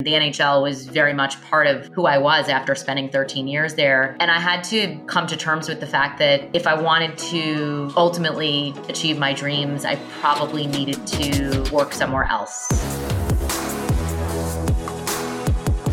The NHL was very much part of who I was after spending 13 years there. And I had to come to terms with the fact that if I wanted to ultimately achieve my dreams, I probably needed to work somewhere else.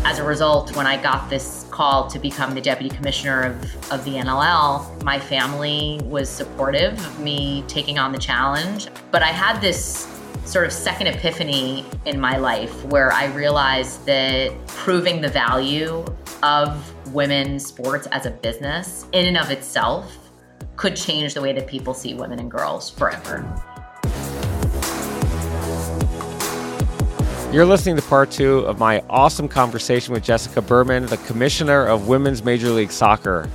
As a result, when I got this call to become the deputy commissioner of, of the NLL, my family was supportive of me taking on the challenge. But I had this sort of second epiphany in my life where I realized that proving the value of women's sports as a business in and of itself could change the way that people see women and girls forever. You're listening to part two of my awesome conversation with Jessica Berman, the Commissioner of Women's Major League Soccer.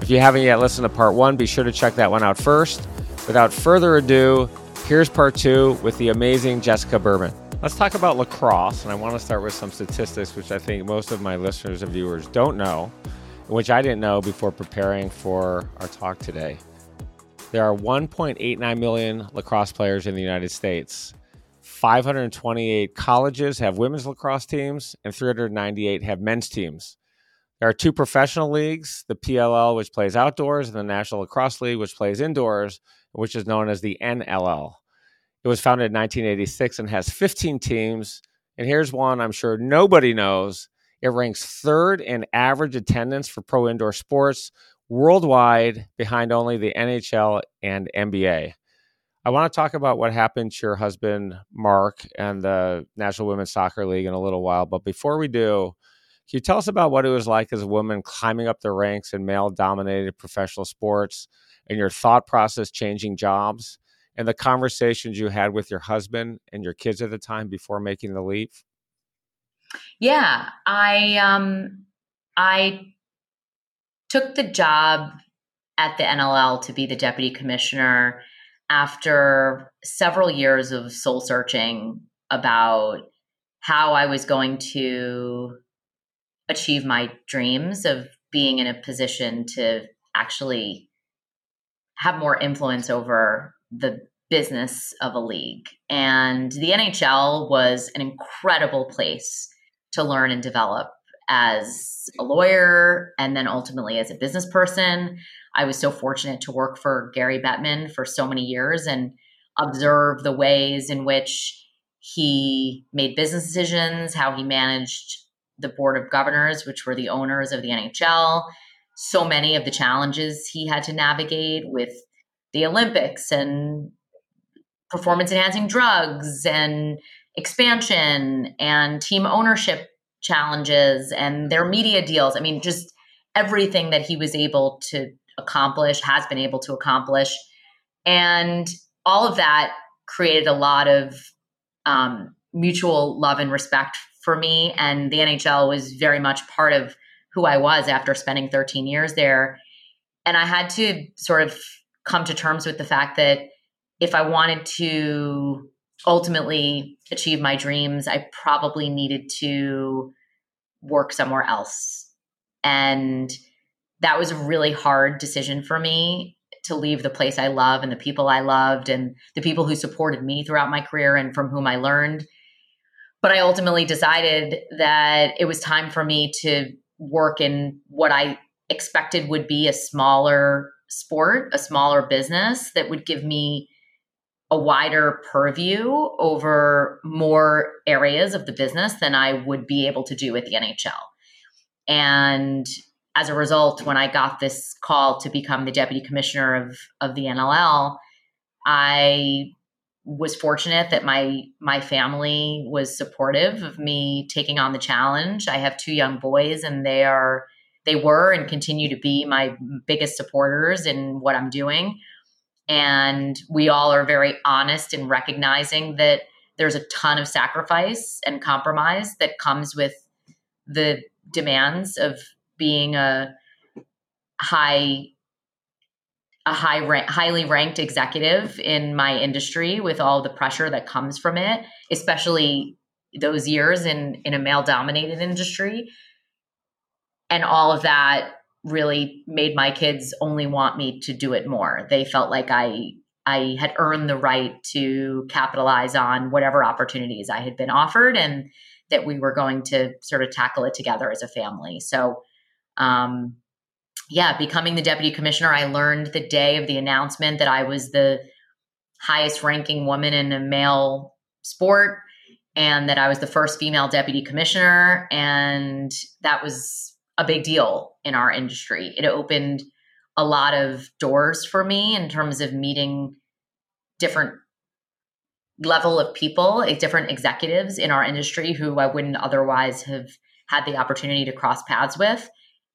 If you haven't yet listened to part one, be sure to check that one out first. Without further ado, Here's part two with the amazing Jessica Berman. Let's talk about lacrosse, and I want to start with some statistics, which I think most of my listeners and viewers don't know, which I didn't know before preparing for our talk today. There are 1.89 million lacrosse players in the United States. 528 colleges have women's lacrosse teams, and 398 have men's teams. There are two professional leagues the PLL, which plays outdoors, and the National Lacrosse League, which plays indoors, which is known as the NLL. It was founded in 1986 and has 15 teams. And here's one I'm sure nobody knows. It ranks third in average attendance for pro indoor sports worldwide, behind only the NHL and NBA. I want to talk about what happened to your husband, Mark, and the National Women's Soccer League in a little while. But before we do, can you tell us about what it was like as a woman climbing up the ranks in male dominated professional sports and your thought process changing jobs? And the conversations you had with your husband and your kids at the time before making the leap? Yeah, I um I took the job at the NLL to be the deputy commissioner after several years of soul searching about how I was going to achieve my dreams of being in a position to actually have more influence over the business of a league. And the NHL was an incredible place to learn and develop as a lawyer and then ultimately as a business person. I was so fortunate to work for Gary Bettman for so many years and observe the ways in which he made business decisions, how he managed the board of governors, which were the owners of the NHL, so many of the challenges he had to navigate with the Olympics and performance enhancing drugs and expansion and team ownership challenges and their media deals. I mean, just everything that he was able to accomplish, has been able to accomplish. And all of that created a lot of um, mutual love and respect for me. And the NHL was very much part of who I was after spending 13 years there. And I had to sort of come to terms with the fact that if I wanted to ultimately achieve my dreams, I probably needed to work somewhere else. And that was a really hard decision for me to leave the place I love and the people I loved and the people who supported me throughout my career and from whom I learned. But I ultimately decided that it was time for me to work in what I expected would be a smaller sport, a smaller business that would give me a wider purview over more areas of the business than I would be able to do at the NHL. And as a result, when I got this call to become the deputy commissioner of, of the NLL, I was fortunate that my my family was supportive of me taking on the challenge. I have two young boys and they are they were and continue to be my biggest supporters in what I'm doing. And we all are very honest in recognizing that there's a ton of sacrifice and compromise that comes with the demands of being a high a high highly ranked executive in my industry with all the pressure that comes from it especially those years in in a male dominated industry and all of that really made my kids only want me to do it more. They felt like I I had earned the right to capitalize on whatever opportunities I had been offered and that we were going to sort of tackle it together as a family. So, um, yeah, becoming the deputy commissioner, I learned the day of the announcement that I was the highest ranking woman in a male sport and that I was the first female deputy commissioner. And that was a big deal in our industry. It opened a lot of doors for me in terms of meeting different level of people, different executives in our industry who I wouldn't otherwise have had the opportunity to cross paths with.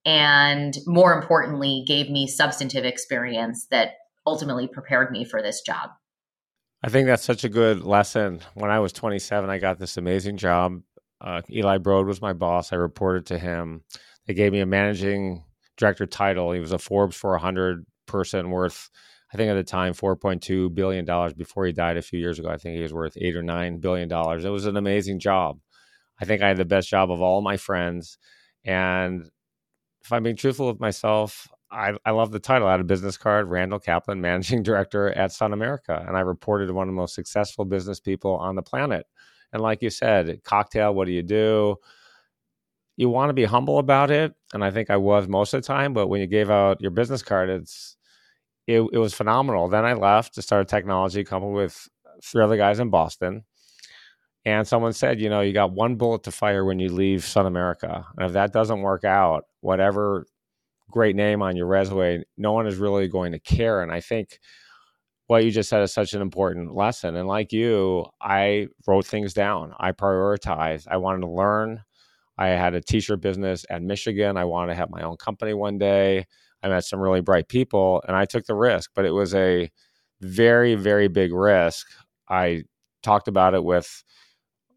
And more importantly, gave me substantive experience that ultimately prepared me for this job. I think that's such a good lesson. When I was 27, I got this amazing job. Uh, Eli Broad was my boss. I reported to him. They gave me a managing director title. He was a Forbes 400 person worth, I think at the time, 4.2 billion dollars. Before he died a few years ago, I think he was worth eight or nine billion dollars. It was an amazing job. I think I had the best job of all my friends. And if I'm being truthful with myself, I, I love the title. I had a business card, Randall Kaplan, managing director at Sun America. And I reported to one of the most successful business people on the planet. And like you said, cocktail, what do you do? You want to be humble about it. And I think I was most of the time. But when you gave out your business card, it's it, it was phenomenal. Then I left to start a technology company with three other guys in Boston. And someone said, you know, you got one bullet to fire when you leave Sun America. And if that doesn't work out, whatever great name on your resume, no one is really going to care. And I think what you just said is such an important lesson. And like you, I wrote things down. I prioritized. I wanted to learn. I had a t-shirt business at Michigan. I wanted to have my own company one day. I met some really bright people and I took the risk, but it was a very, very big risk. I talked about it with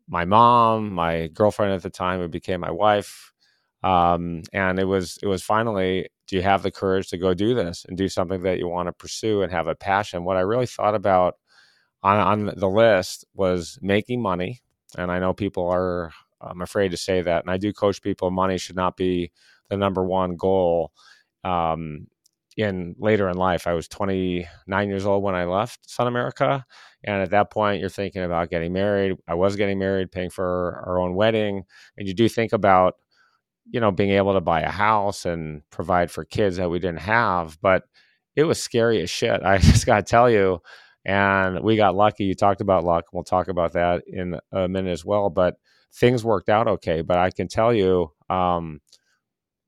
my mom, my girlfriend at the time, who became my wife, um, and it was it was finally do you have the courage to go do this and do something that you want to pursue and have a passion what i really thought about on, on the list was making money and i know people are i'm afraid to say that and i do coach people money should not be the number one goal um, in later in life i was 29 years old when i left sun america and at that point you're thinking about getting married i was getting married paying for our own wedding and you do think about you know, being able to buy a house and provide for kids that we didn't have. But it was scary as shit. I just got to tell you. And we got lucky. You talked about luck. We'll talk about that in a minute as well. But things worked out okay. But I can tell you, um,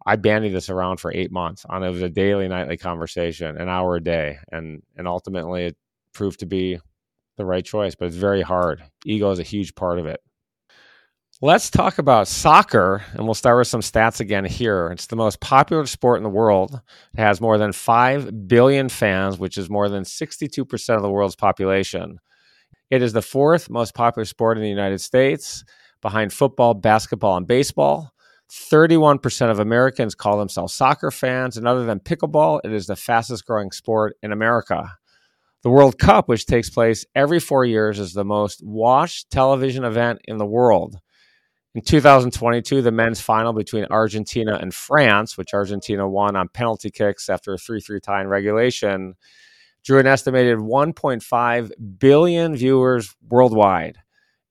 I bandied this around for eight months on it was a daily, nightly conversation, an hour a day, and and ultimately it proved to be the right choice. But it's very hard. Ego is a huge part of it. Let's talk about soccer, and we'll start with some stats again here. It's the most popular sport in the world. It has more than 5 billion fans, which is more than 62% of the world's population. It is the fourth most popular sport in the United States, behind football, basketball, and baseball. 31% of Americans call themselves soccer fans, and other than pickleball, it is the fastest growing sport in America. The World Cup, which takes place every four years, is the most watched television event in the world. In 2022, the men's final between Argentina and France, which Argentina won on penalty kicks after a 3 3 tie in regulation, drew an estimated 1.5 billion viewers worldwide.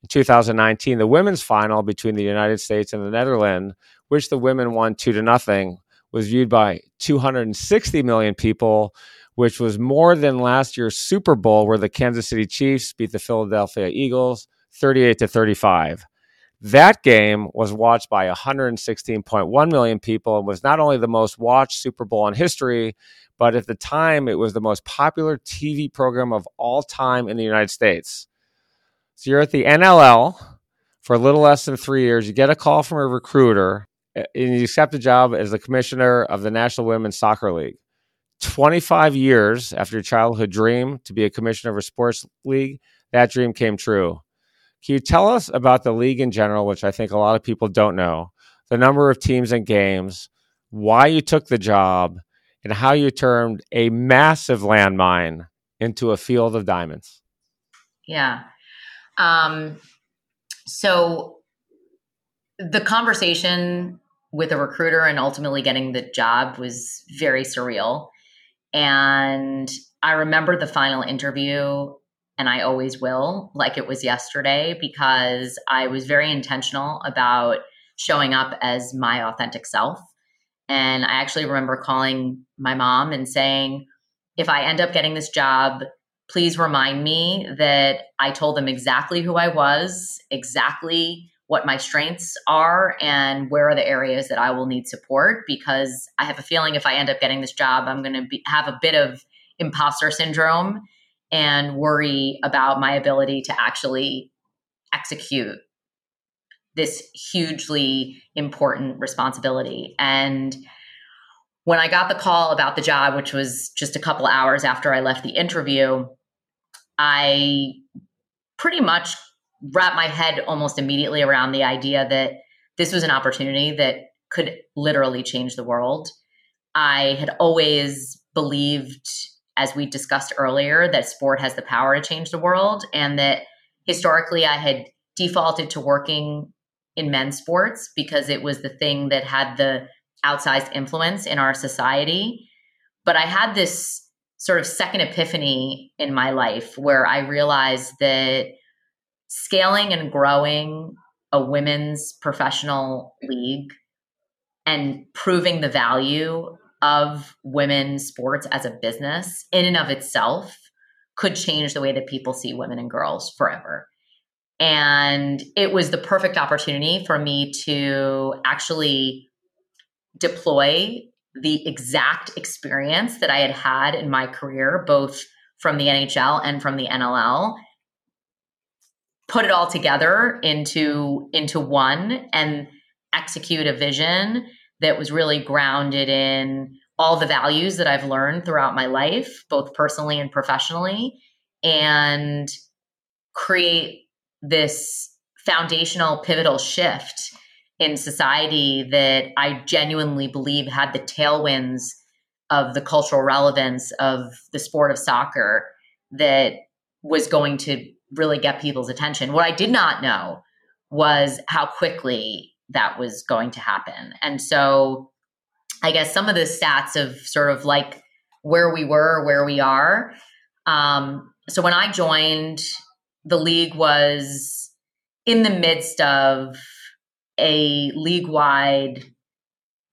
In 2019, the women's final between the United States and the Netherlands, which the women won 2 to nothing, was viewed by 260 million people, which was more than last year's Super Bowl, where the Kansas City Chiefs beat the Philadelphia Eagles 38 to 35. That game was watched by 116.1 million people and was not only the most watched Super Bowl in history, but at the time it was the most popular TV program of all time in the United States. So you're at the NLL for a little less than three years. You get a call from a recruiter and you accept a job as the commissioner of the National Women's Soccer League. 25 years after your childhood dream to be a commissioner of a sports league, that dream came true. Can you tell us about the league in general, which I think a lot of people don't know, the number of teams and games, why you took the job, and how you turned a massive landmine into a field of diamonds? Yeah. Um, so the conversation with a recruiter and ultimately getting the job was very surreal. And I remember the final interview and I always will, like it was yesterday, because I was very intentional about showing up as my authentic self. And I actually remember calling my mom and saying, if I end up getting this job, please remind me that I told them exactly who I was, exactly what my strengths are, and where are the areas that I will need support. Because I have a feeling if I end up getting this job, I'm going to have a bit of imposter syndrome and worry about my ability to actually execute this hugely important responsibility. And when I got the call about the job, which was just a couple hours after I left the interview, I pretty much wrapped my head almost immediately around the idea that this was an opportunity that could literally change the world. I had always believed as we discussed earlier, that sport has the power to change the world, and that historically I had defaulted to working in men's sports because it was the thing that had the outsized influence in our society. But I had this sort of second epiphany in my life where I realized that scaling and growing a women's professional league and proving the value of women's sports as a business in and of itself could change the way that people see women and girls forever. And it was the perfect opportunity for me to actually deploy the exact experience that I had had in my career, both from the NHL and from the NLL, put it all together into into one and execute a vision that was really grounded in all the values that I've learned throughout my life, both personally and professionally, and create this foundational, pivotal shift in society that I genuinely believe had the tailwinds of the cultural relevance of the sport of soccer that was going to really get people's attention. What I did not know was how quickly that was going to happen. And so I guess some of the stats of sort of like where we were, where we are. Um, so when I joined, the league was in the midst of a league wide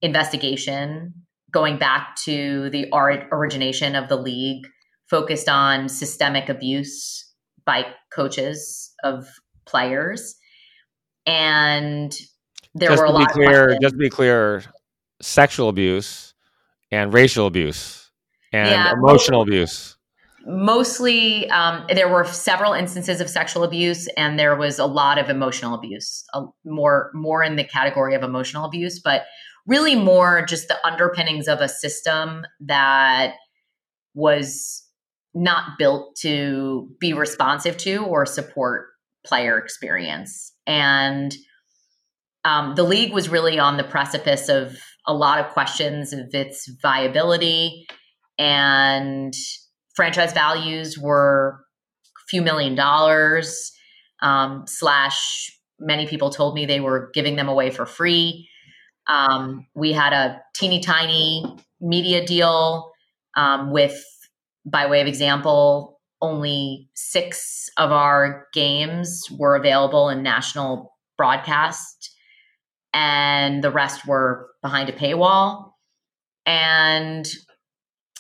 investigation going back to the origination of the league, focused on systemic abuse by coaches of players. And there just were a lot clear, of just to be clear, sexual abuse and racial abuse and yeah, emotional abuse. Mostly, um, there were several instances of sexual abuse, and there was a lot of emotional abuse. more, more in the category of emotional abuse, but really more just the underpinnings of a system that was not built to be responsive to or support player experience and um, the league was really on the precipice of a lot of questions of its viability and franchise values were a few million dollars um, slash many people told me they were giving them away for free um, we had a teeny tiny media deal um, with by way of example only six of our games were available in national broadcast and the rest were behind a paywall. And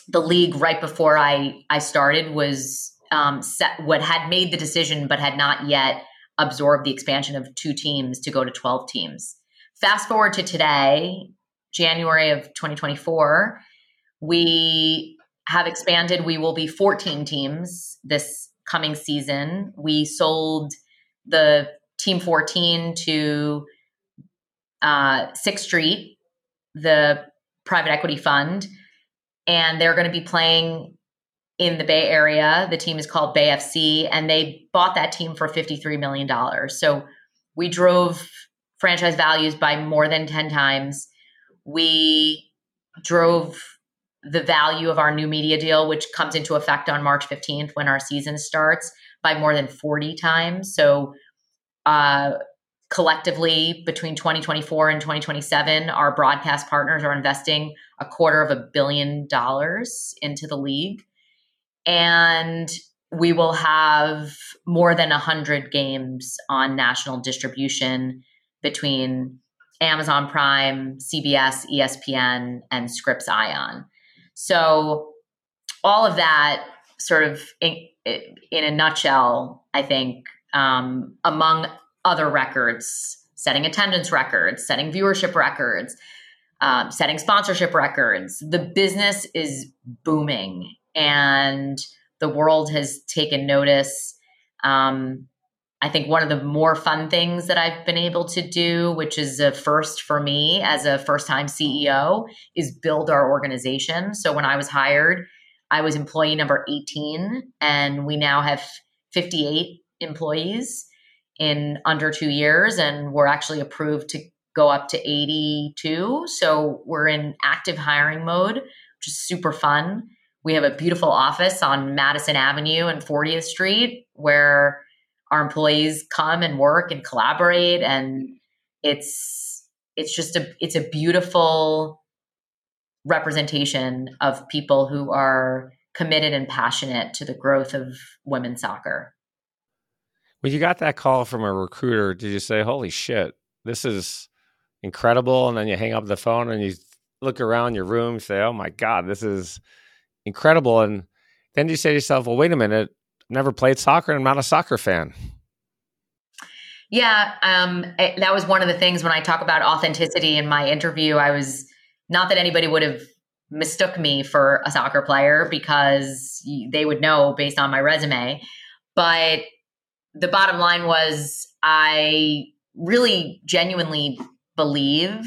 the league, right before I I started, was um, set, what had made the decision, but had not yet absorbed the expansion of two teams to go to twelve teams. Fast forward to today, January of 2024, we have expanded. We will be 14 teams this coming season. We sold the team 14 to uh, Sixth Street, the private equity fund, and they're going to be playing in the Bay Area. The team is called Bay FC, and they bought that team for $53 million. So we drove franchise values by more than 10 times. We drove the value of our new media deal, which comes into effect on March 15th when our season starts, by more than 40 times. So, uh, collectively between 2024 and 2027 our broadcast partners are investing a quarter of a billion dollars into the league and we will have more than 100 games on national distribution between Amazon Prime, CBS, ESPN, and Scripps Ion. So, all of that sort of in, in a nutshell, I think, um, among other records, setting attendance records, setting viewership records, um, setting sponsorship records, the business is booming and the world has taken notice. Um, I think one of the more fun things that I've been able to do, which is a first for me as a first time CEO, is build our organization. So when I was hired, I was employee number 18, and we now have 58 employees in under two years, and we're actually approved to go up to 82. So we're in active hiring mode, which is super fun. We have a beautiful office on Madison Avenue and 40th Street where our employees come and work and collaborate and it's it's just a it's a beautiful representation of people who are committed and passionate to the growth of women's soccer. When you got that call from a recruiter, did you say, "Holy shit, this is incredible"? And then you hang up the phone and you look around your room, say, "Oh my god, this is incredible. And then you say to yourself, well, wait a minute, never played soccer and I'm not a soccer fan. Yeah, um, it, that was one of the things when I talk about authenticity in my interview. I was not that anybody would have mistook me for a soccer player because they would know based on my resume. But the bottom line was I really genuinely believe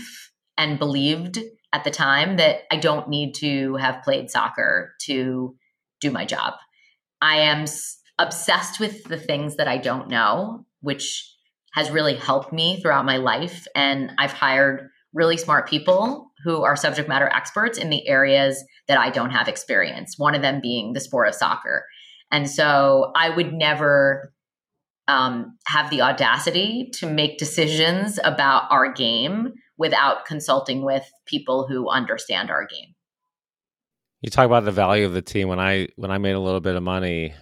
and believed at the time that I don't need to have played soccer to do my job. I am obsessed with the things that I don't know, which has really helped me throughout my life. And I've hired really smart people who are subject matter experts in the areas that I don't have experience, one of them being the sport of soccer. And so I would never um, have the audacity to make decisions about our game without consulting with people who understand our game. You talk about the value of the team. When I when I made a little bit of money,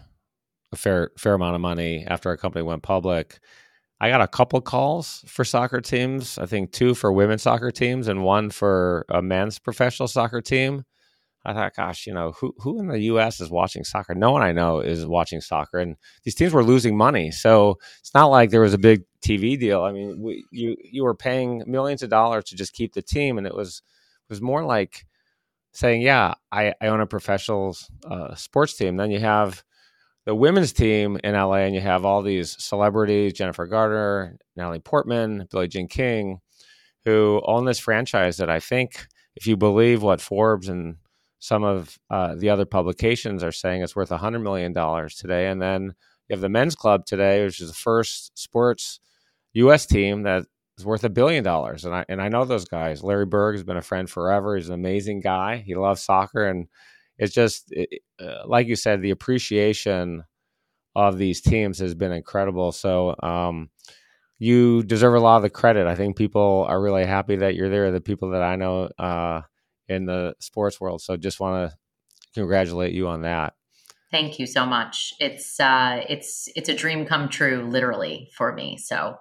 a fair fair amount of money after our company went public, I got a couple calls for soccer teams. I think two for women's soccer teams and one for a men's professional soccer team. I thought, gosh, you know, who who in the U.S. is watching soccer? No one I know is watching soccer, and these teams were losing money. So it's not like there was a big TV deal. I mean, we, you you were paying millions of dollars to just keep the team, and it was it was more like saying, yeah, I, I own a professional uh, sports team. Then you have the women's team in LA, and you have all these celebrities: Jennifer Garner, Natalie Portman, Billie Jean King, who own this franchise that I think, if you believe what Forbes and some of uh, the other publications are saying it's worth $100 million today. And then you have the men's club today, which is the first sports U.S. team that is worth a billion dollars. And I, and I know those guys. Larry Berg has been a friend forever. He's an amazing guy. He loves soccer. And it's just, it, uh, like you said, the appreciation of these teams has been incredible. So, um, you deserve a lot of the credit. I think people are really happy that you're there. The people that I know, uh, in the sports world. So just want to congratulate you on that. Thank you so much. It's uh, it's it's a dream come true, literally for me. So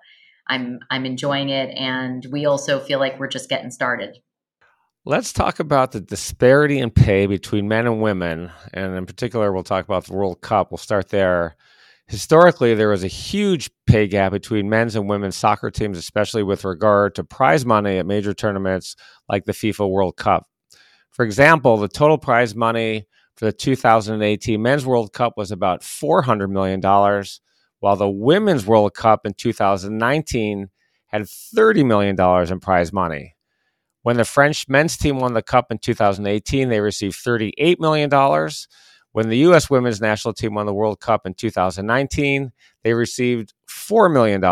I'm I'm enjoying it, and we also feel like we're just getting started. Let's talk about the disparity in pay between men and women, and in particular, we'll talk about the World Cup. We'll start there. Historically, there was a huge pay gap between men's and women's soccer teams, especially with regard to prize money at major tournaments like the FIFA World Cup. For example, the total prize money for the 2018 Men's World Cup was about $400 million, while the Women's World Cup in 2019 had $30 million in prize money. When the French men's team won the cup in 2018, they received $38 million. When the U.S. women's national team won the World Cup in 2019, they received $4 million.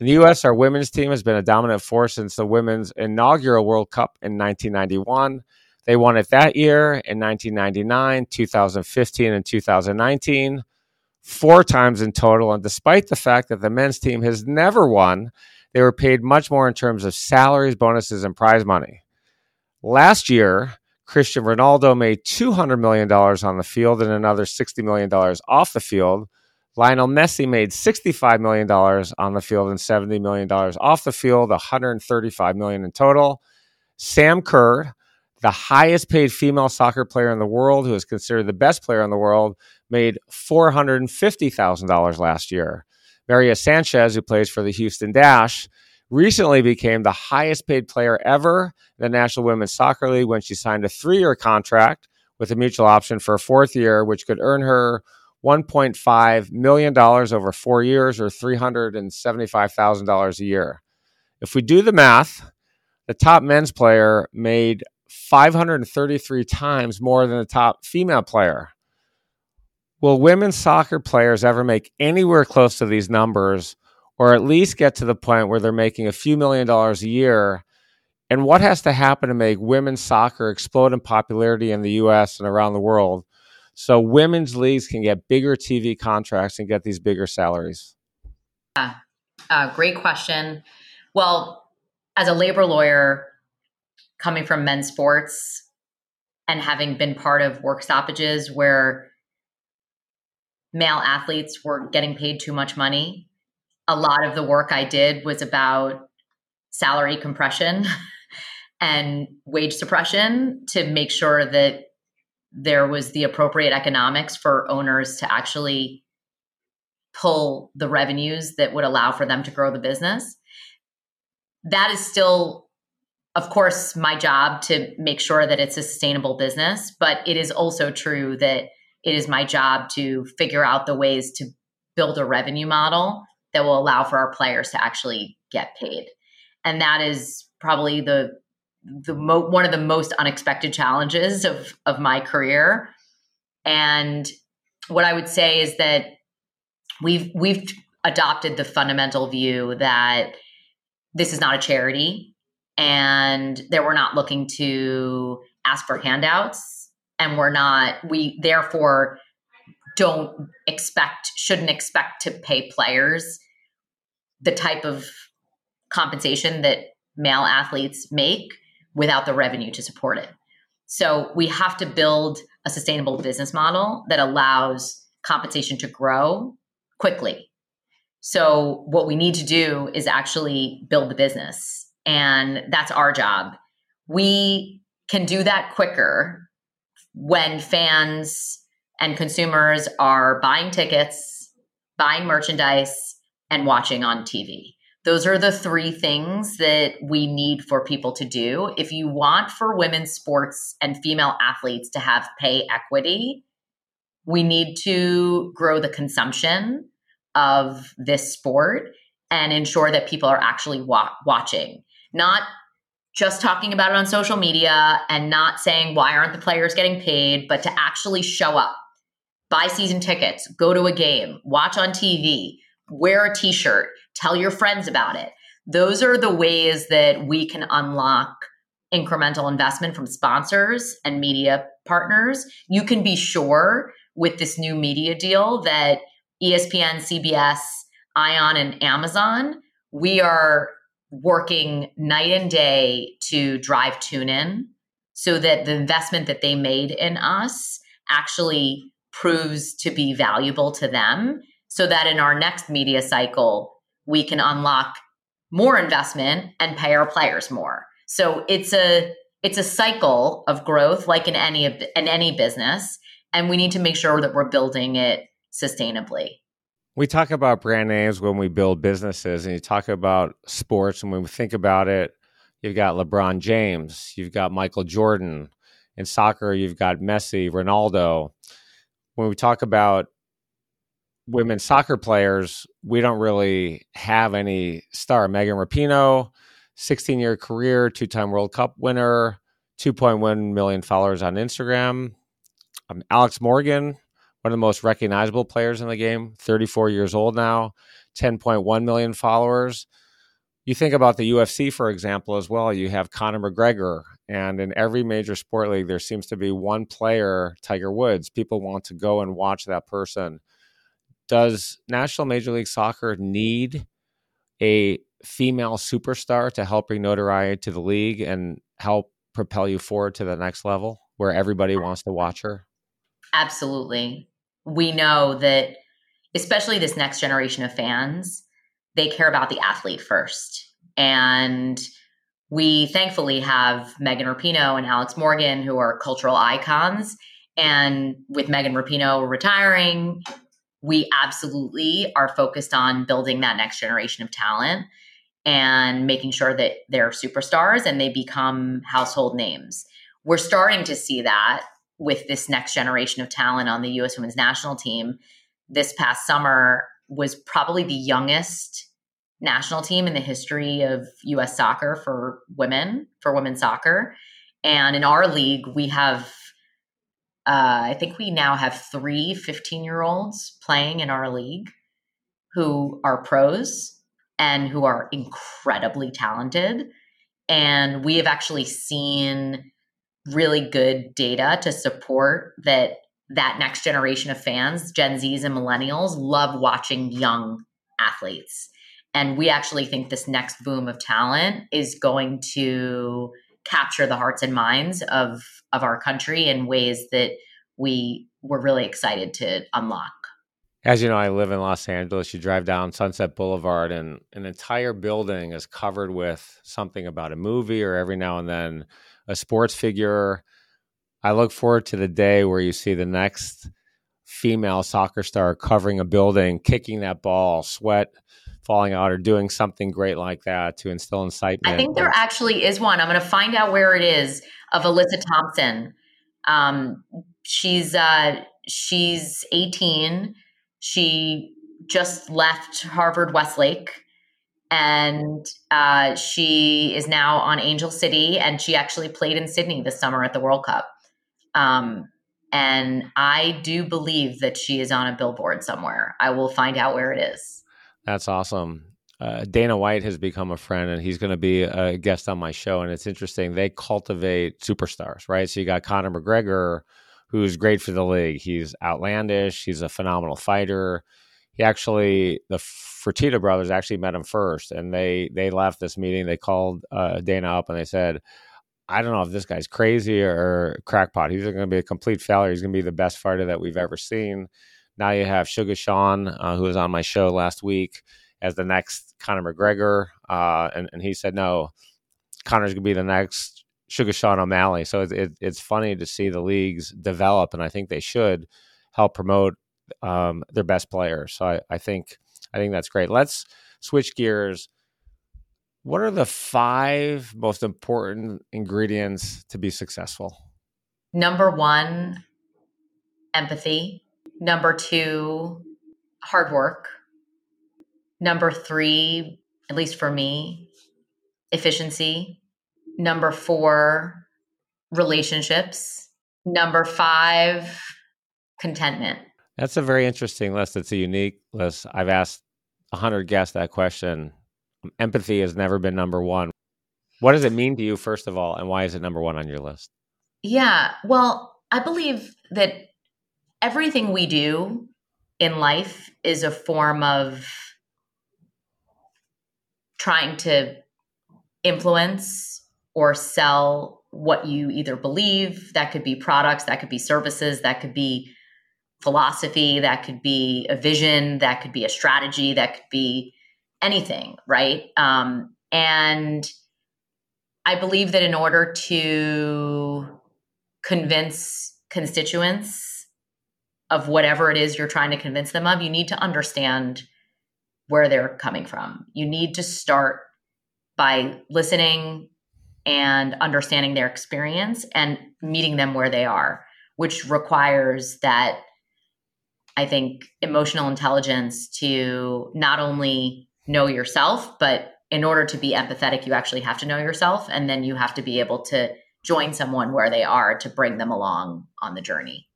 In the U.S., our women's team has been a dominant force since the women's inaugural World Cup in 1991. They won it that year in 1999, 2015, and 2019, four times in total. And despite the fact that the men's team has never won, they were paid much more in terms of salaries, bonuses, and prize money. Last year, Cristiano Ronaldo made $200 million on the field and another $60 million off the field. Lionel Messi made $65 million on the field and $70 million off the field, 135 million in total. Sam Kerr, the highest paid female soccer player in the world, who is considered the best player in the world, made $450,000 last year. Maria Sanchez, who plays for the Houston Dash, recently became the highest paid player ever in the National Women's Soccer League when she signed a three year contract with a mutual option for a fourth year, which could earn her $1.5 million over four years or $375,000 a year. If we do the math, the top men's player made 533 times more than the top female player. Will women's soccer players ever make anywhere close to these numbers or at least get to the point where they're making a few million dollars a year? And what has to happen to make women's soccer explode in popularity in the US and around the world so women's leagues can get bigger TV contracts and get these bigger salaries? Yeah, uh, great question. Well, as a labor lawyer coming from men's sports and having been part of work stoppages where male athletes were getting paid too much money. A lot of the work I did was about salary compression and wage suppression to make sure that there was the appropriate economics for owners to actually pull the revenues that would allow for them to grow the business. That is still, of course, my job to make sure that it's a sustainable business, but it is also true that it is my job to figure out the ways to build a revenue model that will allow for our players to actually get paid. And that is probably the the mo- one of the most unexpected challenges of of my career. And what I would say is that we've we've adopted the fundamental view that this is not a charity and that we're not looking to ask for handouts and we're not we therefore don't expect shouldn't expect to pay players the type of compensation that male athletes make without the revenue to support it. So we have to build a sustainable business model that allows compensation to grow quickly. So what we need to do is actually build the business and that's our job. We can do that quicker when fans and consumers are buying tickets, buying merchandise, and watching on TV. Those are the three things that we need for people to do. If you want for women's sports and female athletes to have pay equity, we need to grow the consumption of this sport and ensure that people are actually wa- watching, not just talking about it on social media and not saying why aren't the players getting paid, but to actually show up, buy season tickets, go to a game, watch on TV, wear a t shirt, tell your friends about it. Those are the ways that we can unlock incremental investment from sponsors and media partners. You can be sure with this new media deal that ESPN, CBS, Ion, and Amazon, we are working night and day to drive tune in so that the investment that they made in us actually proves to be valuable to them so that in our next media cycle we can unlock more investment and pay our players more so it's a it's a cycle of growth like in any of in any business and we need to make sure that we're building it sustainably we talk about brand names when we build businesses, and you talk about sports. And when we think about it, you've got LeBron James, you've got Michael Jordan. In soccer, you've got Messi, Ronaldo. When we talk about women soccer players, we don't really have any star. Megan Rapinoe, 16 year career, two time World Cup winner, 2.1 million followers on Instagram. Um, Alex Morgan, one of the most recognizable players in the game, 34 years old now, 10.1 million followers. You think about the UFC, for example, as well. You have Conor McGregor, and in every major sport league, there seems to be one player, Tiger Woods. People want to go and watch that person. Does National Major League Soccer need a female superstar to help bring notoriety to the league and help propel you forward to the next level where everybody wants to watch her? Absolutely. We know that, especially this next generation of fans, they care about the athlete first. And we thankfully have Megan Rapinoe and Alex Morgan, who are cultural icons. And with Megan Rapinoe retiring, we absolutely are focused on building that next generation of talent and making sure that they're superstars and they become household names. We're starting to see that with this next generation of talent on the US women's national team. This past summer was probably the youngest national team in the history of US soccer for women, for women's soccer. And in our league, we have, uh, I think we now have three 15 year olds playing in our league who are pros and who are incredibly talented. And we have actually seen really good data to support that that next generation of fans, Gen Zs and millennials, love watching young athletes. And we actually think this next boom of talent is going to capture the hearts and minds of of our country in ways that we were really excited to unlock. As you know, I live in Los Angeles. You drive down Sunset Boulevard, and an entire building is covered with something about a movie or every now and then a sports figure. I look forward to the day where you see the next female soccer star covering a building, kicking that ball, sweat falling out, or doing something great like that to instill incitement. I think there actually is one. I'm going to find out where it is of Alyssa Thompson. Um, she's uh, she's 18 she just left Harvard Westlake and uh, she is now on Angel City and she actually played in Sydney this summer at the World Cup. Um, and I do believe that she is on a billboard somewhere. I will find out where it is. That's awesome. Uh, Dana White has become a friend and he's going to be a guest on my show. And it's interesting. They cultivate superstars, right? So you got Conor McGregor, who's great for the league. He's outlandish. He's a phenomenal fighter. He actually, the Fertitta brothers actually met him first, and they they left this meeting. They called uh, Dana up and they said, "I don't know if this guy's crazy or crackpot. He's going to be a complete failure. He's going to be the best fighter that we've ever seen." Now you have Sugar Sean, uh, who was on my show last week, as the next Conor McGregor, uh, and and he said, "No, Conor's going to be the next Sugar Sean O'Malley. So it, it, it's funny to see the leagues develop, and I think they should help promote um, their best players. So I, I think I think that's great. Let's switch gears. What are the five most important ingredients to be successful? Number one, empathy. Number two, hard work. Number three, at least for me, efficiency. Number four, relationships. Number five, contentment. That's a very interesting list. It's a unique list. I've asked 100 guests that question. Empathy has never been number one. What does it mean to you, first of all, and why is it number one on your list? Yeah, well, I believe that everything we do in life is a form of trying to influence or sell what you either believe. That could be products, that could be services, that could be philosophy, that could be a vision, that could be a strategy, that could be anything, right? Um, and I believe that in order to convince constituents of whatever it is you're trying to convince them of, you need to understand where they're coming from. You need to start by listening, and understanding their experience and meeting them where they are, which requires that I think emotional intelligence to not only know yourself, but in order to be empathetic, you actually have to know yourself. And then you have to be able to join someone where they are to bring them along on the journey.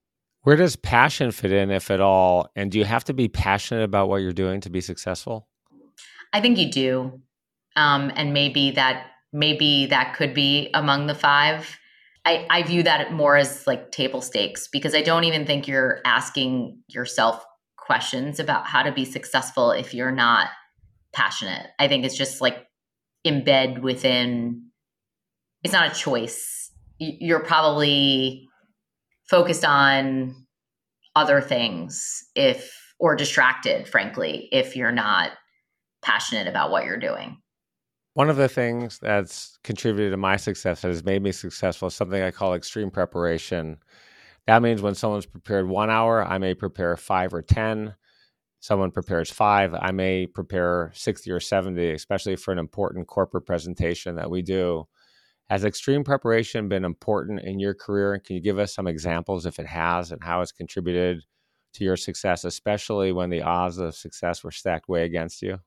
Where does passion fit in, if at all? And do you have to be passionate about what you're doing to be successful? I think you do. Um, and maybe that maybe that could be among the five. I, I view that more as like table stakes because I don't even think you're asking yourself questions about how to be successful if you're not passionate. I think it's just like embed within it's not a choice. you're probably focused on other things if or distracted frankly if you're not passionate about what you're doing. One of the things that's contributed to my success that has made me successful is something i call extreme preparation. That means when someone's prepared one hour i may prepare five or ten. Someone prepares five i may prepare 60 or 70 especially for an important corporate presentation that we do has extreme preparation been important in your career? And can you give us some examples if it has and how it's contributed to your success, especially when the odds of success were stacked way against you?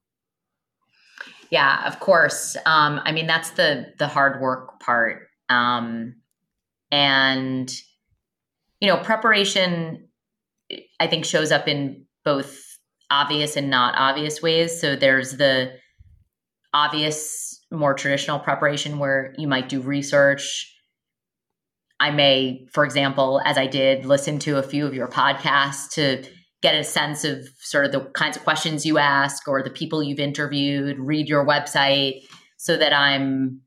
Yeah, of course. Um, I mean, that's the the hard work part, um, and you know, preparation. I think shows up in both obvious and not obvious ways. So there's the obvious more traditional preparation where you might do research. I may, for example, as I did, listen to a few of your podcasts to get a sense of sort of the kinds of questions you ask or the people you've interviewed, read your website so that I'm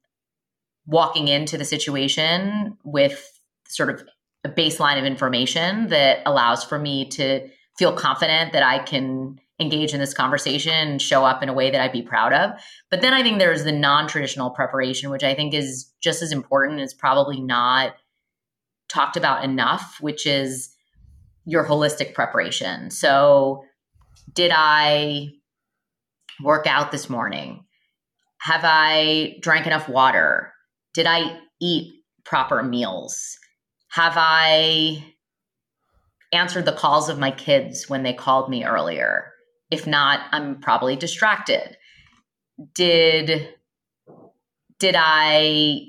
walking into the situation with sort of a baseline of information that allows for me to feel confident that I can engage in this conversation and show up in a way that I'd be proud of. But then I think there's the non traditional preparation, which I think is just as important. It's probably not talked about enough, which is your holistic preparation. So, did I work out this morning? Have I drank enough water? Did I eat proper meals? Have I answered the calls of my kids when they called me earlier? If not, I'm probably distracted. Did did I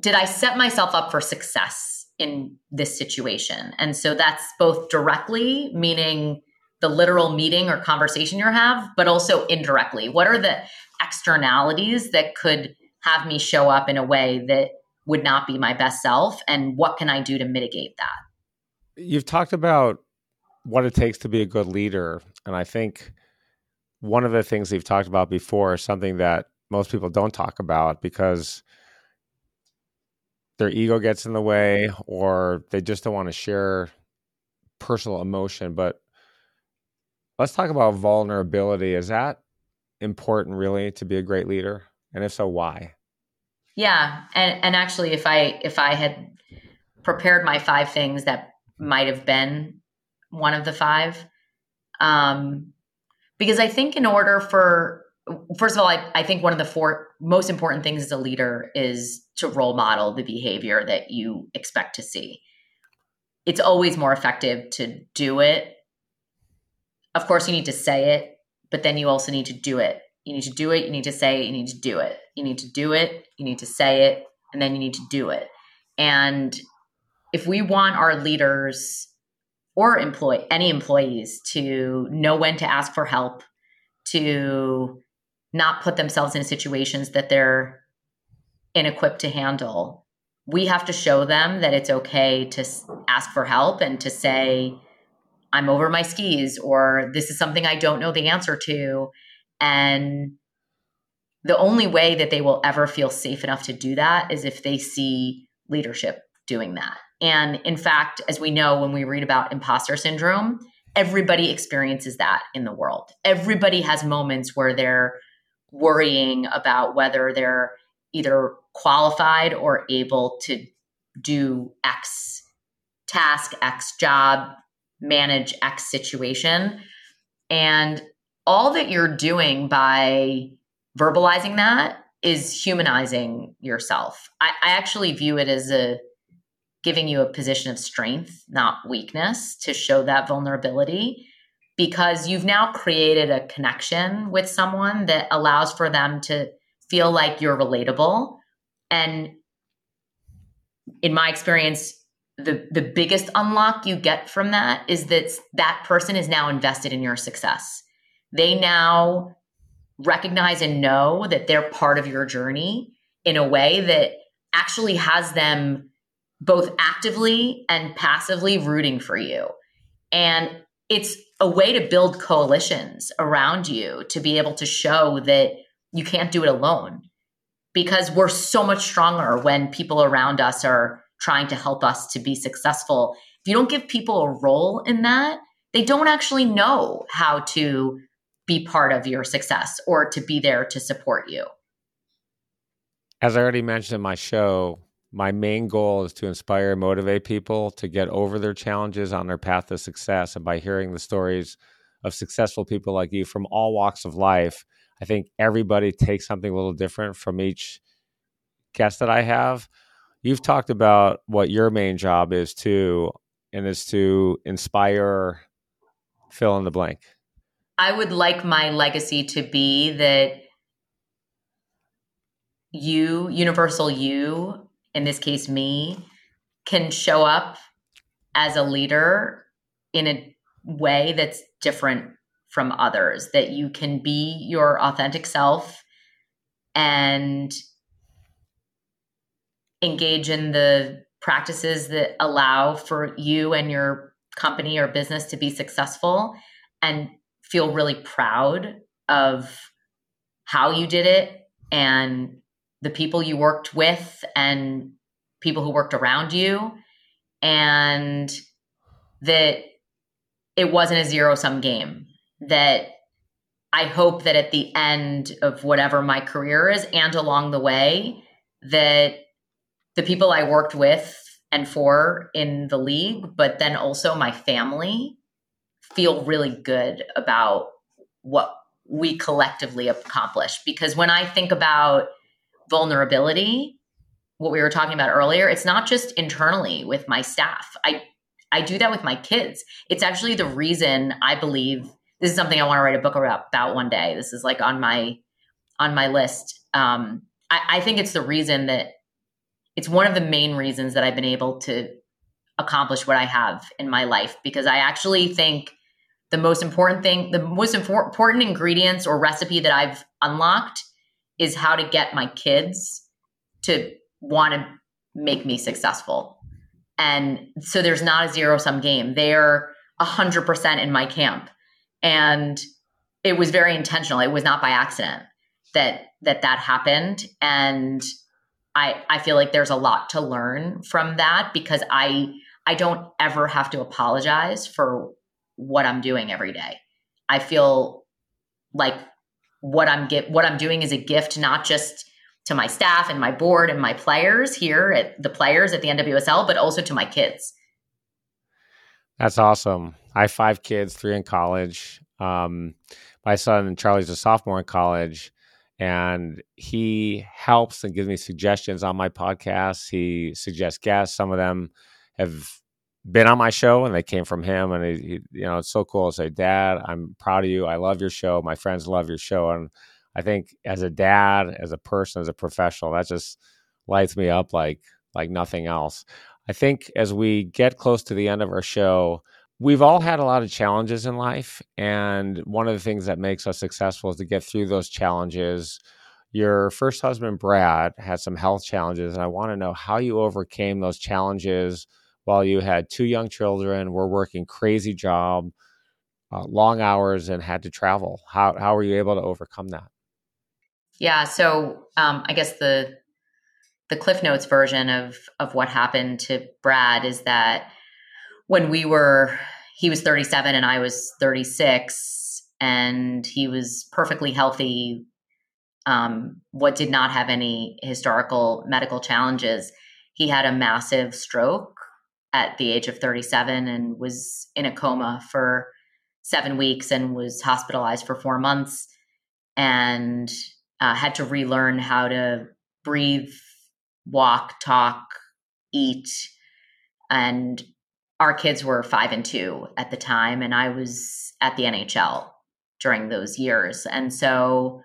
did I set myself up for success in this situation? And so that's both directly, meaning the literal meeting or conversation you have, but also indirectly. What are the externalities that could have me show up in a way that would not be my best self? And what can I do to mitigate that? You've talked about what it takes to be a good leader. And I think one of the things we've talked about before is something that most people don't talk about because their ego gets in the way or they just don't want to share personal emotion. But let's talk about vulnerability. Is that important really to be a great leader? And if so, why? Yeah. And and actually if I if I had prepared my five things that might have been one of the five, um, because I think in order for first of all, I, I think one of the four most important things as a leader is to role model the behavior that you expect to see. It's always more effective to do it. Of course, you need to say it, but then you also need to do it. You need to do it, you need to say it, you need to do it. You need to do it, you need to say it, and then you need to do it. And if we want our leaders or employ any employees to know when to ask for help, to not put themselves in situations that they're inequipped to handle. We have to show them that it's okay to ask for help and to say, I'm over my skis, or this is something I don't know the answer to. And the only way that they will ever feel safe enough to do that is if they see leadership doing that. And in fact, as we know when we read about imposter syndrome, everybody experiences that in the world. Everybody has moments where they're worrying about whether they're either qualified or able to do X task, X job, manage X situation. And all that you're doing by verbalizing that is humanizing yourself. I, I actually view it as a giving you a position of strength, not weakness, to show that vulnerability because you've now created a connection with someone that allows for them to feel like you're relatable. And in my experience, the, the biggest unlock you get from that is that that person is now invested in your success. They now recognize and know that they're part of your journey in a way that actually has them both actively and passively rooting for you. And it's a way to build coalitions around you to be able to show that you can't do it alone because we're so much stronger when people around us are trying to help us to be successful. If you don't give people a role in that, they don't actually know how to be part of your success or to be there to support you. As I already mentioned in my show, my main goal is to inspire and motivate people to get over their challenges on their path to success. And by hearing the stories of successful people like you from all walks of life, I think everybody takes something a little different from each guest that I have. You've talked about what your main job is too, and is to inspire fill in the blank. I would like my legacy to be that you, universal you, in this case me, can show up as a leader in a way that's different from others, that you can be your authentic self and engage in the practices that allow for you and your company or business to be successful and feel really proud of how you did it and the people you worked with and people who worked around you. And that it wasn't a zero sum game that i hope that at the end of whatever my career is and along the way that the people i worked with and for in the league but then also my family feel really good about what we collectively accomplished because when i think about vulnerability, what we were talking about earlier, it's not just internally with my staff. I I do that with my kids. It's actually the reason I believe this is something I want to write a book about, one day. This is like on my on my list. Um, I, I think it's the reason that it's one of the main reasons that I've been able to accomplish what I have in my life because I actually think the most important thing, the most important ingredients or recipe that I've unlocked is how to get my kids to want to make me successful. And so there's not a zero sum game. They're 100% in my camp. And it was very intentional. It was not by accident that that that happened and I I feel like there's a lot to learn from that because I I don't ever have to apologize for what I'm doing every day. I feel like what I'm get what I'm doing is a gift not just to my staff and my board and my players here at the players at the NWSL, but also to my kids. That's awesome. I have five kids, three in college. Um, my son Charlie's a sophomore in college, and he helps and gives me suggestions on my podcast. He suggests guests. Some of them have been on my show and they came from him and he, he, you know it's so cool to say dad i'm proud of you. I love your show. My friends love your show. And i think as a dad as a person as a professional that just lights me up like like nothing else. I think as we get close to the end of our show we've all had a lot of challenges in life and one of the things that makes us successful is to get through those challenges. Your first husband brad had some health challenges and i want to know how you overcame those challenges while you had two young children, were working crazy job, uh, long hours, and had to travel. How how were you able to overcome that? Yeah, so um, I guess the the Cliff Notes version of of what happened to Brad is that when we were he was 37 and I was 36 and he was perfectly healthy um, what did not have any historical medical challenges he had a massive stroke at the age of 37 and was in a coma for seven weeks and was hospitalized for four months and uh, had to relearn how to breathe, walk, talk, eat. And our kids were five and two at the time, and I was at the NHL during those years. And so,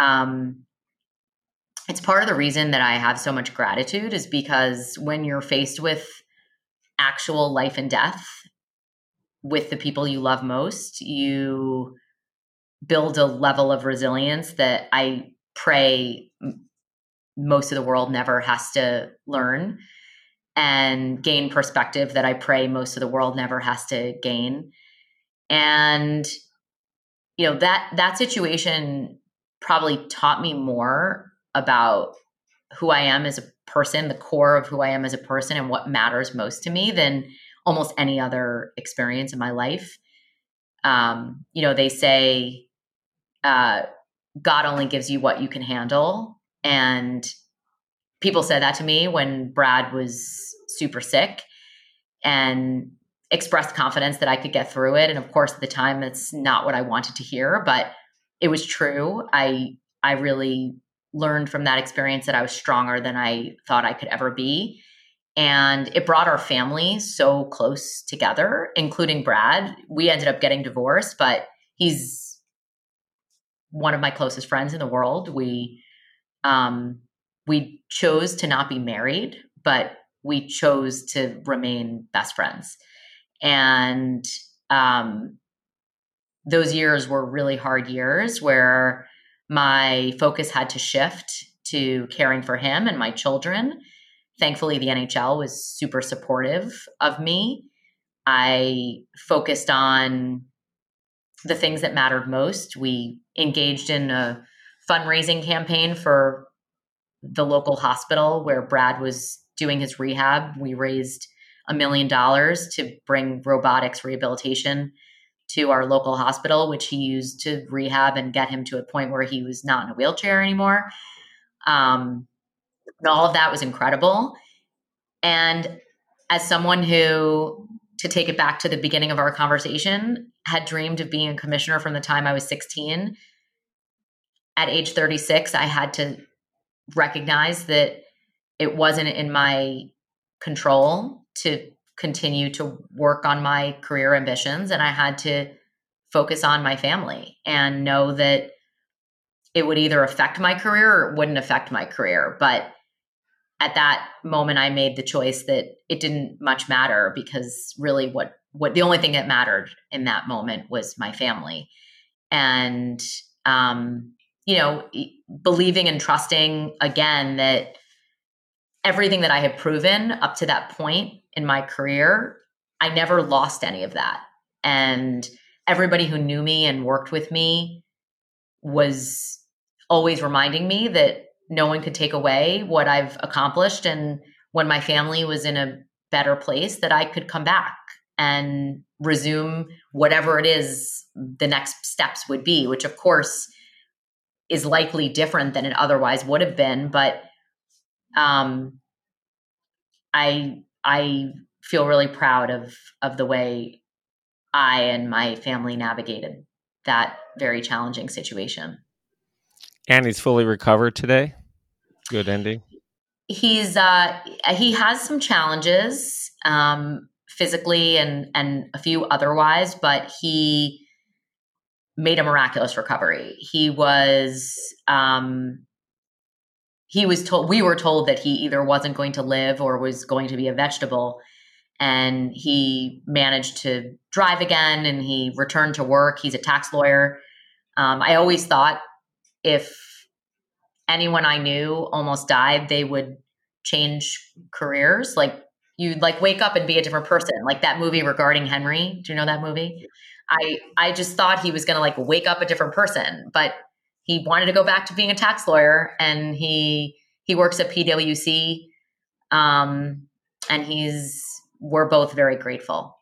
um, it's part of the reason that I have so much gratitude is because when you're faced with actual life and death with the people you love most, you build a level of resilience that I pray most of the world never has to learn and gain perspective that I pray most of the world never has to gain. And you know that that situation probably taught me more about who I am as a person, the core of who I am as a person, and what matters most to me than almost any other experience in my life. Um, you know, they say uh, God only gives you what you can handle. And people said that to me when Brad was super sick and expressed confidence that I could get through it. And of course, at the time, that's not what I wanted to hear, but it was true. I I really learned from that experience that I was stronger than I thought I could ever be. And it brought our family so close together, including Brad. We ended up getting divorced, but he's one of my closest friends in the world. We um, we chose to not be married, but we chose to remain best friends. And um, those years were really hard years where my focus had to shift to caring for him and my children. Thankfully, the NHL was super supportive of me. I focused on the things that mattered most. We engaged in a fundraising campaign for the local hospital where Brad was doing his rehab. We raised a million dollars to bring robotics rehabilitation to our local hospital, which he used to rehab and get him to a point where he was not in a wheelchair anymore. Um, all of that was incredible. And as someone who, to take it back to the beginning of our conversation, had dreamed of being a commissioner from the time I was 16, at age 36, I had to recognize that it wasn't in my control to continue to work on my career ambitions and I had to focus on my family and know that it would either affect my career or it wouldn't affect my career. But at that moment I made the choice that it didn't much matter because really what what the only thing that mattered in that moment was my family. And um you know, believing and trusting again that everything that I had proven up to that point in my career, I never lost any of that. And everybody who knew me and worked with me was always reminding me that no one could take away what I've accomplished. And when my family was in a better place, that I could come back and resume whatever it is the next steps would be, which of course is likely different than it otherwise would have been. But um, I I feel really proud of of the way I and my family navigated that very challenging situation. And he's fully recovered today. Good ending. He's uh he has some challenges um physically and and a few otherwise, but he made a miraculous recovery. He was um he was told we were told that he either wasn't going to live or was going to be a vegetable. And he managed to drive again and he returned to work. He's a tax lawyer. Um, i always thought if anyone i knew almost died they would change careers. Like you'd like wake up and be a different person. Like that movie regarding henry. Do you know that movie? I i just thought he was going to like wake up a different person. But he wanted to go back to being a tax lawyer and he he works at PwC um, and he's we're both very grateful.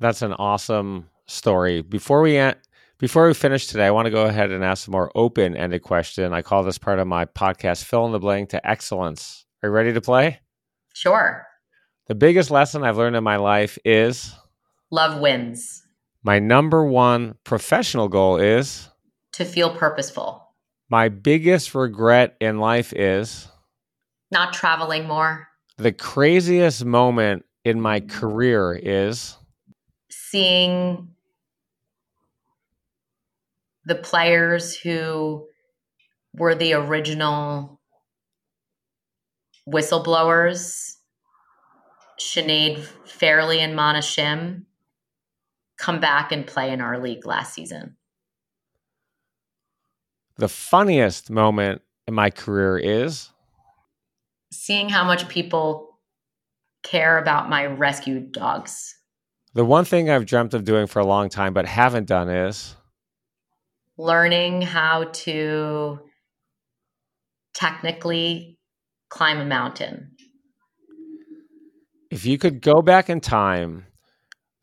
That's an awesome story. Before we end, before we finish today, I want to go ahead and ask a more open-ended question. I call this part of my podcast "Fill in the Blank" to excellence. Are you ready to play? Sure. The biggest lesson I've learned in my life is love wins. My number one professional goal is to feel purposeful. My biggest regret in life is not traveling more. The craziest moment in my career is seeing the players who were the original whistleblowers, Sinead Farrelly and Mana Shim, come back and play in our league last season. The funniest moment in my career is seeing how much people care about my rescued dogs. The one thing I've dreamt of doing for a long time but haven't done is learning how to technically climb a mountain. If you could go back in time,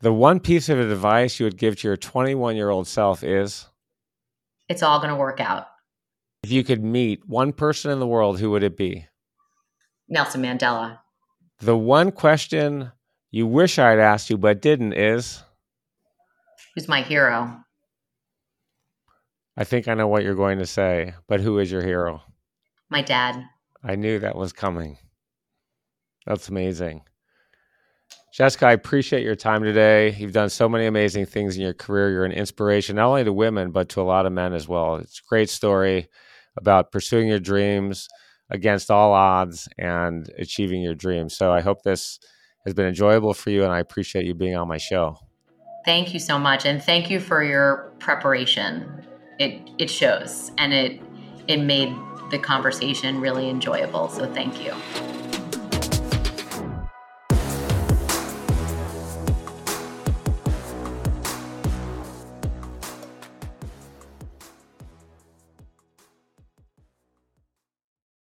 the one piece of advice you would give to your 21 year old self is it's all going to work out. If you could meet one person in the world, who would it be? Nelson Mandela. The one question you wish I'd asked you but didn't is Who's my hero? I think I know what you're going to say, but who is your hero? My dad. I knew that was coming. That's amazing. Jessica, I appreciate your time today. You've done so many amazing things in your career. You're an inspiration, not only to women, but to a lot of men as well. It's a great story about pursuing your dreams against all odds and achieving your dreams. So I hope this has been enjoyable for you, and I appreciate you being on my show. Thank you so much, and thank you for your preparation. It it shows, and it it made the conversation really enjoyable. So thank you.